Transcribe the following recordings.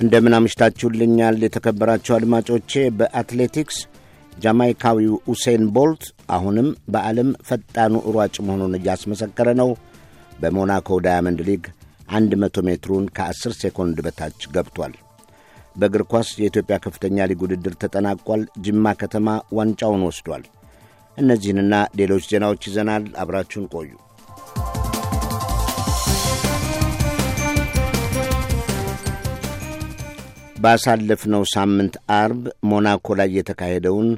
እንደምን አምሽታችሁልኛል የተከበራችሁ አድማጮቼ። በአትሌቲክስ ጃማይካዊው ኡሴን ቦልት አሁንም በዓለም ፈጣኑ ሯጭ መሆኑን እያስመሰከረ ነው። በሞናኮ ዳያመንድ ሊግ 100 ሜትሩን ከ10 ሴኮንድ በታች ገብቷል። በእግር ኳስ የኢትዮጵያ ከፍተኛ ሊግ ውድድር ተጠናቋል። ጅማ ከተማ ዋንጫውን ወስዷል። እነዚህንና ሌሎች ዜናዎች ይዘናል። አብራችሁን ቆዩ። ባሳለፍነው ሳምንት አርብ ሞናኮ ላይ የተካሄደውን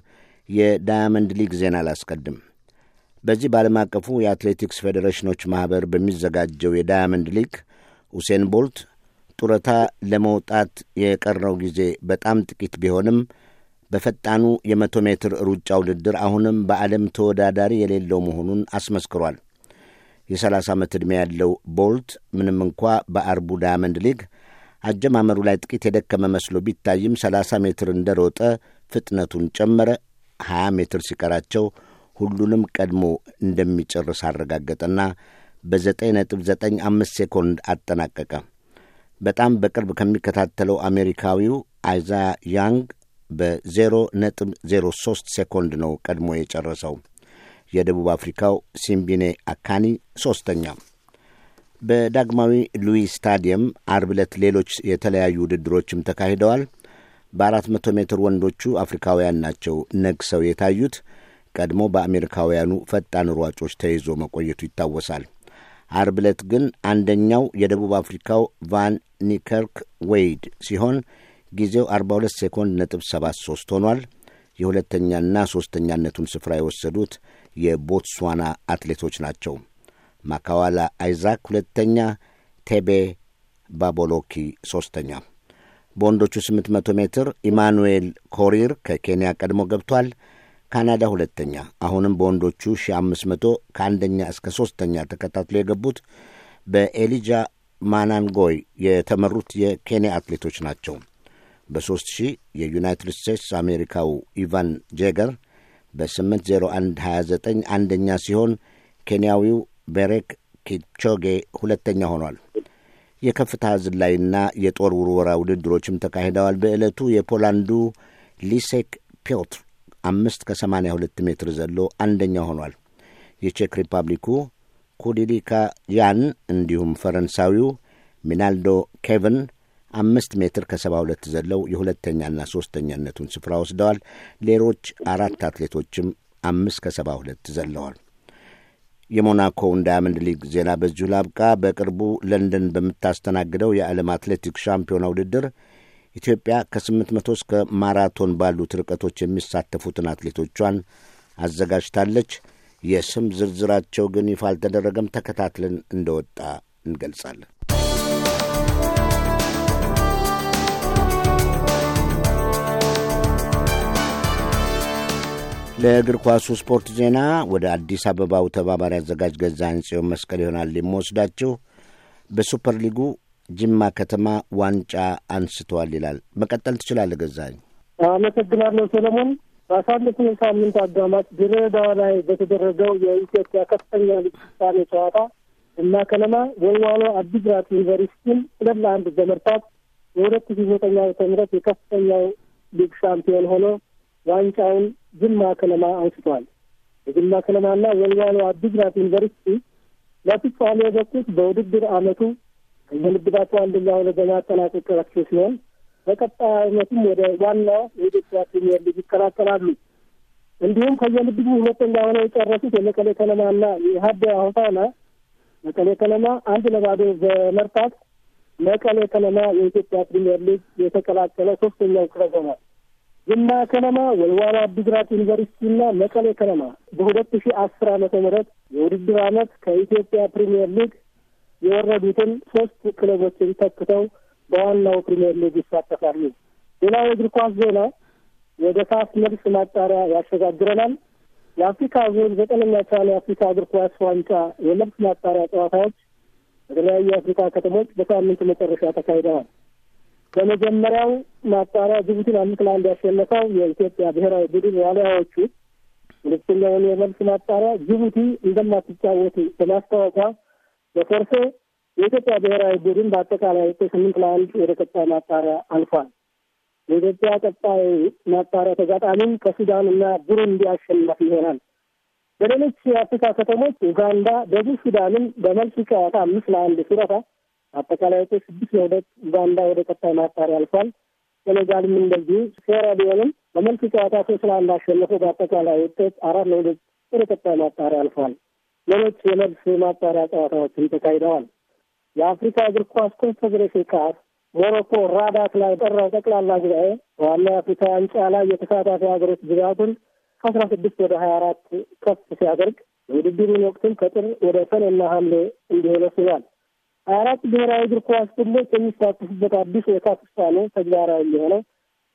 የዳያመንድ ሊግ ዜና አላስቀድም። በዚህ በዓለም አቀፉ የአትሌቲክስ ፌዴሬሽኖች ማኅበር በሚዘጋጀው የዳያመንድ ሊግ ኡሴን ቦልት ጡረታ ለመውጣት የቀረው ጊዜ በጣም ጥቂት ቢሆንም በፈጣኑ የመቶ ሜትር ሩጫ ውድድር አሁንም በዓለም ተወዳዳሪ የሌለው መሆኑን አስመስክሯል። የሰላሳ ዓመት ዕድሜ ያለው ቦልት ምንም እንኳ በአርቡ ዳያመንድ ሊግ አጀማመሩ ላይ ጥቂት የደከመ መስሎ ቢታይም 30 ሜትር እንደ ሮጠ ፍጥነቱን ጨመረ። 20 ሜትር ሲቀራቸው ሁሉንም ቀድሞ እንደሚጨርስ አረጋገጠና በ9.95 ሴኮንድ አጠናቀቀ። በጣም በቅርብ ከሚከታተለው አሜሪካዊው አይዛያ ያንግ በ0.03 ሴኮንድ ነው ቀድሞ የጨረሰው። የደቡብ አፍሪካው ሲምቢኔ አካኒ ሦስተኛ። በዳግማዊ ሉዊ ስታዲየም አርብ ዕለት ሌሎች የተለያዩ ውድድሮችም ተካሂደዋል። በአራት መቶ ሜትር ወንዶቹ አፍሪካውያን ናቸው ነግሰው የታዩት። ቀድሞ በአሜሪካውያኑ ፈጣን ሯጮች ተይዞ መቆየቱ ይታወሳል። አርብ ዕለት ግን አንደኛው የደቡብ አፍሪካው ቫን ኒከርክ ዌይድ ሲሆን ጊዜው 42 ሴኮንድ ነጥብ 73 ሆኗል። የሁለተኛና ሦስተኛነቱን ስፍራ የወሰዱት የቦትስዋና አትሌቶች ናቸው። ማካዋላ አይዛክ ሁለተኛ፣ ቴቤ ባቦሎኪ ሦስተኛ። በወንዶቹ 800 ሜትር ኢማኑኤል ኮሪር ከኬንያ ቀድሞ ገብቷል። ካናዳ ሁለተኛ። አሁንም በወንዶቹ 1500 ከአንደኛ እስከ ሦስተኛ ተከታትሎ የገቡት በኤሊጃ ማናንጎይ የተመሩት የኬንያ አትሌቶች ናቸው። በሦስት ሺህ የዩናይትድ ስቴትስ አሜሪካው ኢቫን ጄገር በ80129 አንደኛ ሲሆን ኬንያዊው ቤሬክ ኪፕቾጌ ሁለተኛ ሆኗል። የከፍታ ዝላይና የጦር ውርወራ ውድድሮችም ተካሂደዋል። በዕለቱ የፖላንዱ ሊሴክ ፒዮትር አምስት ከሰማንያ ሁለት ሜትር ዘሎ አንደኛ ሆኗል። የቼክ ሪፐብሊኩ ኩዲሊካ ያን እንዲሁም ፈረንሳዊው ሚናልዶ ኬቨን አምስት ሜትር ከሰባ ሁለት ዘለው የሁለተኛና ሦስተኛነቱን ስፍራ ወስደዋል። ሌሎች አራት አትሌቶችም አምስት ከሰባ ሁለት ዘለዋል። የሞናኮውን ዳያመንድ ሊግ ዜና በዚሁ ላብቃ። በቅርቡ ለንደን በምታስተናግደው የዓለም አትሌቲክስ ሻምፒዮና ውድድር ኢትዮጵያ ከ800 እስከ ማራቶን ባሉት ርቀቶች የሚሳተፉትን አትሌቶቿን አዘጋጅታለች። የስም ዝርዝራቸው ግን ይፋ አልተደረገም። ተከታትለን እንደወጣ እንገልጻለን። ለእግር ኳሱ ስፖርት ዜና ወደ አዲስ አበባው ተባባሪ አዘጋጅ ገዛኸኝ ጽዮን መስቀል ይሆናል የምወስዳችሁ። በሱፐር ሊጉ ጅማ ከተማ ዋንጫ አንስተዋል ይላል። መቀጠል ትችላለህ ገዛኸኝ። አመሰግናለሁ ሰለሞን። ባሳለፍነው ሳምንት አጋማሽ ድሬዳዋ ላይ በተደረገው የኢትዮጵያ ከፍተኛ ሊግ ፍጻሜ ጨዋታ ጅማ ከነማ ወልዋሎ አዲግራት ዩኒቨርሲቲን ሁለት ለአንድ በመርታት የሁለት ሺ ዘጠኝ ዓመተ ምህረት የከፍተኛው ሊግ ሻምፒዮን ሆኖ ዋንጫውን ጅማ ከነማ አንስቷል። የጅማ ከነማና ወልዋሎ አዲግራት ዩኒቨርሲቲ ለፍጻሜ የበቁት በውድድር ዓመቱ ከየምድባቸው አንደኛ ሆነው በማጠናቀቃቸው ሲሆን በቀጣይ ዓመቱም ወደ ዋናው የኢትዮጵያ ፕሪሚየር ሊግ ይቀላቀላሉ። እንዲሁም ከየምድቡ ሁለተኛ ሆነው የጨረሱት የመቀሌ ከነማና የሀዲያ ሆሳዕና መቀሌ ከነማ አንድ ለባዶ በመርታት መቀሌ ከነማ የኢትዮጵያ ፕሪሚየር ሊግ የተቀላቀለ ሶስተኛው ክለብ ሆኗል። ጅማ ከነማ፣ ወልዋሎ አዲግራት ዩኒቨርሲቲና መቀሌ ከነማ በሁለት ሺ አስር ዓመተ ምህረት የውድድር ዓመት ከኢትዮጵያ ፕሪሚየር ሊግ የወረዱትን ሶስት ክለቦችን ተክተው በዋናው ፕሪሚየር ሊግ ይሳተፋሉ። ሌላው የእግር ኳስ ዜና ወደ ካፍ መልስ ማጣሪያ ያሸጋግረናል። የአፍሪካ ዞን ዘጠነኛ ቻን የአፍሪካ እግር ኳስ ዋንጫ የመልስ ማጣሪያ ጨዋታዎች በተለያዩ የአፍሪካ ከተሞች በሳምንቱ መጨረሻ ተካሂደዋል። በመጀመሪያው ማጣሪያ ጅቡቲን አምስት ለአንድ ያሸነፈው የኢትዮጵያ ብሔራዊ ቡድን ዋልያዎቹ ሁለተኛውን የመልስ ማጣሪያ ጅቡቲ እንደማትጫወት በማስታወቋ በፎርፌ የኢትዮጵያ ብሔራዊ ቡድን በአጠቃላይ ስምንት ለአንድ ወደ ቀጣይ ማጣሪያ አልፏል። የኢትዮጵያ ቀጣይ ማጣሪያ ተጋጣሚም ከሱዳን እና ቡሩንዲ አሸናፊ ይሆናል። በሌሎች የአፍሪካ ከተሞች ኡጋንዳ ደቡብ ሱዳንን በመልስ ጨዋታ አምስት ለአንድ ሲረታ አጠቃላይ ውጤት ስድስት ለሁለት ኡጋንዳ ወደ ቀጣይ ማጣሪያ አልፏል። ሴኔጋልም እንደዚሁ ሴራሊዮንም በመልስ ጨዋታ ሶስት ለአንድ አሸንፎ በአጠቃላይ ውጤት አራት ለሁለት ወደ ቀጣይ ማጣሪያ አልፏል። ሌሎች የመልስ ማጣሪያ ጨዋታዎችም ተካሂደዋል። የአፍሪካ እግር ኳስ ኮንፌዴሬሽን ካፍ ሞሮኮ ራባት ላይ በጠራው ጠቅላላ ጉባኤ በዋና የአፍሪካ ዋንጫ ላይ የተሳታፊ ሀገሮች ብዛቱን ከአስራ ስድስት ወደ ሀያ አራት ከፍ ሲያደርግ የውድድሩን ወቅትም ከጥር ወደ ሰኔና ሐምሌ እንዲሆን ወስኗል። ሀያ አራት ብሔራዊ እግር ኳስ ቡድኖች የሚሳተፉበት አዲሱ የካፍ ውሳኔ ተግባራዊ የሚሆነው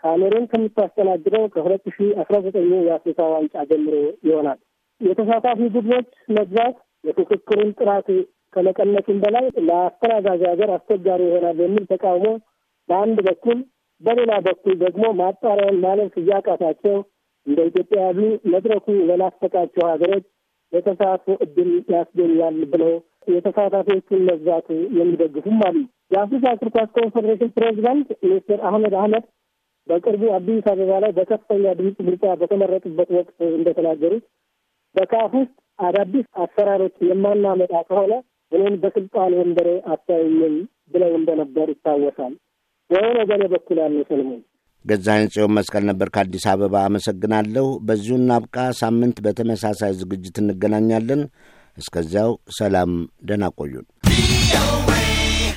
ካሜሩን ከምታስተናግደው ከሁለት ሺ አስራ ዘጠኙ የአፍሪካ ዋንጫ ጀምሮ ይሆናል። የተሳታፊ ቡድኖች መብዛት የፉክክሩን ጥራት ከመቀነሱም በላይ ለአስተናጋጅ ሀገር አስቸጋሪ ይሆናል የሚል ተቃውሞ በአንድ በኩል፣ በሌላ በኩል ደግሞ ማጣሪያውን ማለፍ እያቃታቸው እንደ ኢትዮጵያ ያሉ መድረኩ ለናፈቃቸው ሀገሮች የተሳትፎ እድል ያስገኛል ብለው የተሳታፊዎቹን መብዛት የሚደግፉም አሉ። የአፍሪካ እግር ኳስ ኮንፌዴሬሽን ፕሬዚዳንት ሚኒስትር አህመድ አህመድ በቅርቡ አዲስ አበባ ላይ በከፍተኛ ድምፅ ብልጫ በተመረጡበት ወቅት እንደተናገሩት በካፍ ውስጥ አዳዲስ አሰራሮች የማናመጣ ከሆነ እኔን በስልጣን ወንበሬ አታዩኝም ብለው እንደነበር ይታወሳል። የሆነ በኔ በኩል ያለው ሰለሞን ገዛኸኝ ጽዮን መስቀል ነበር ከአዲስ አበባ አመሰግናለሁ። በዚሁ እናብቃ። ሳምንት በተመሳሳይ ዝግጅት እንገናኛለን። እስከዚያው ሰላም፣ ደህና ቆዩን።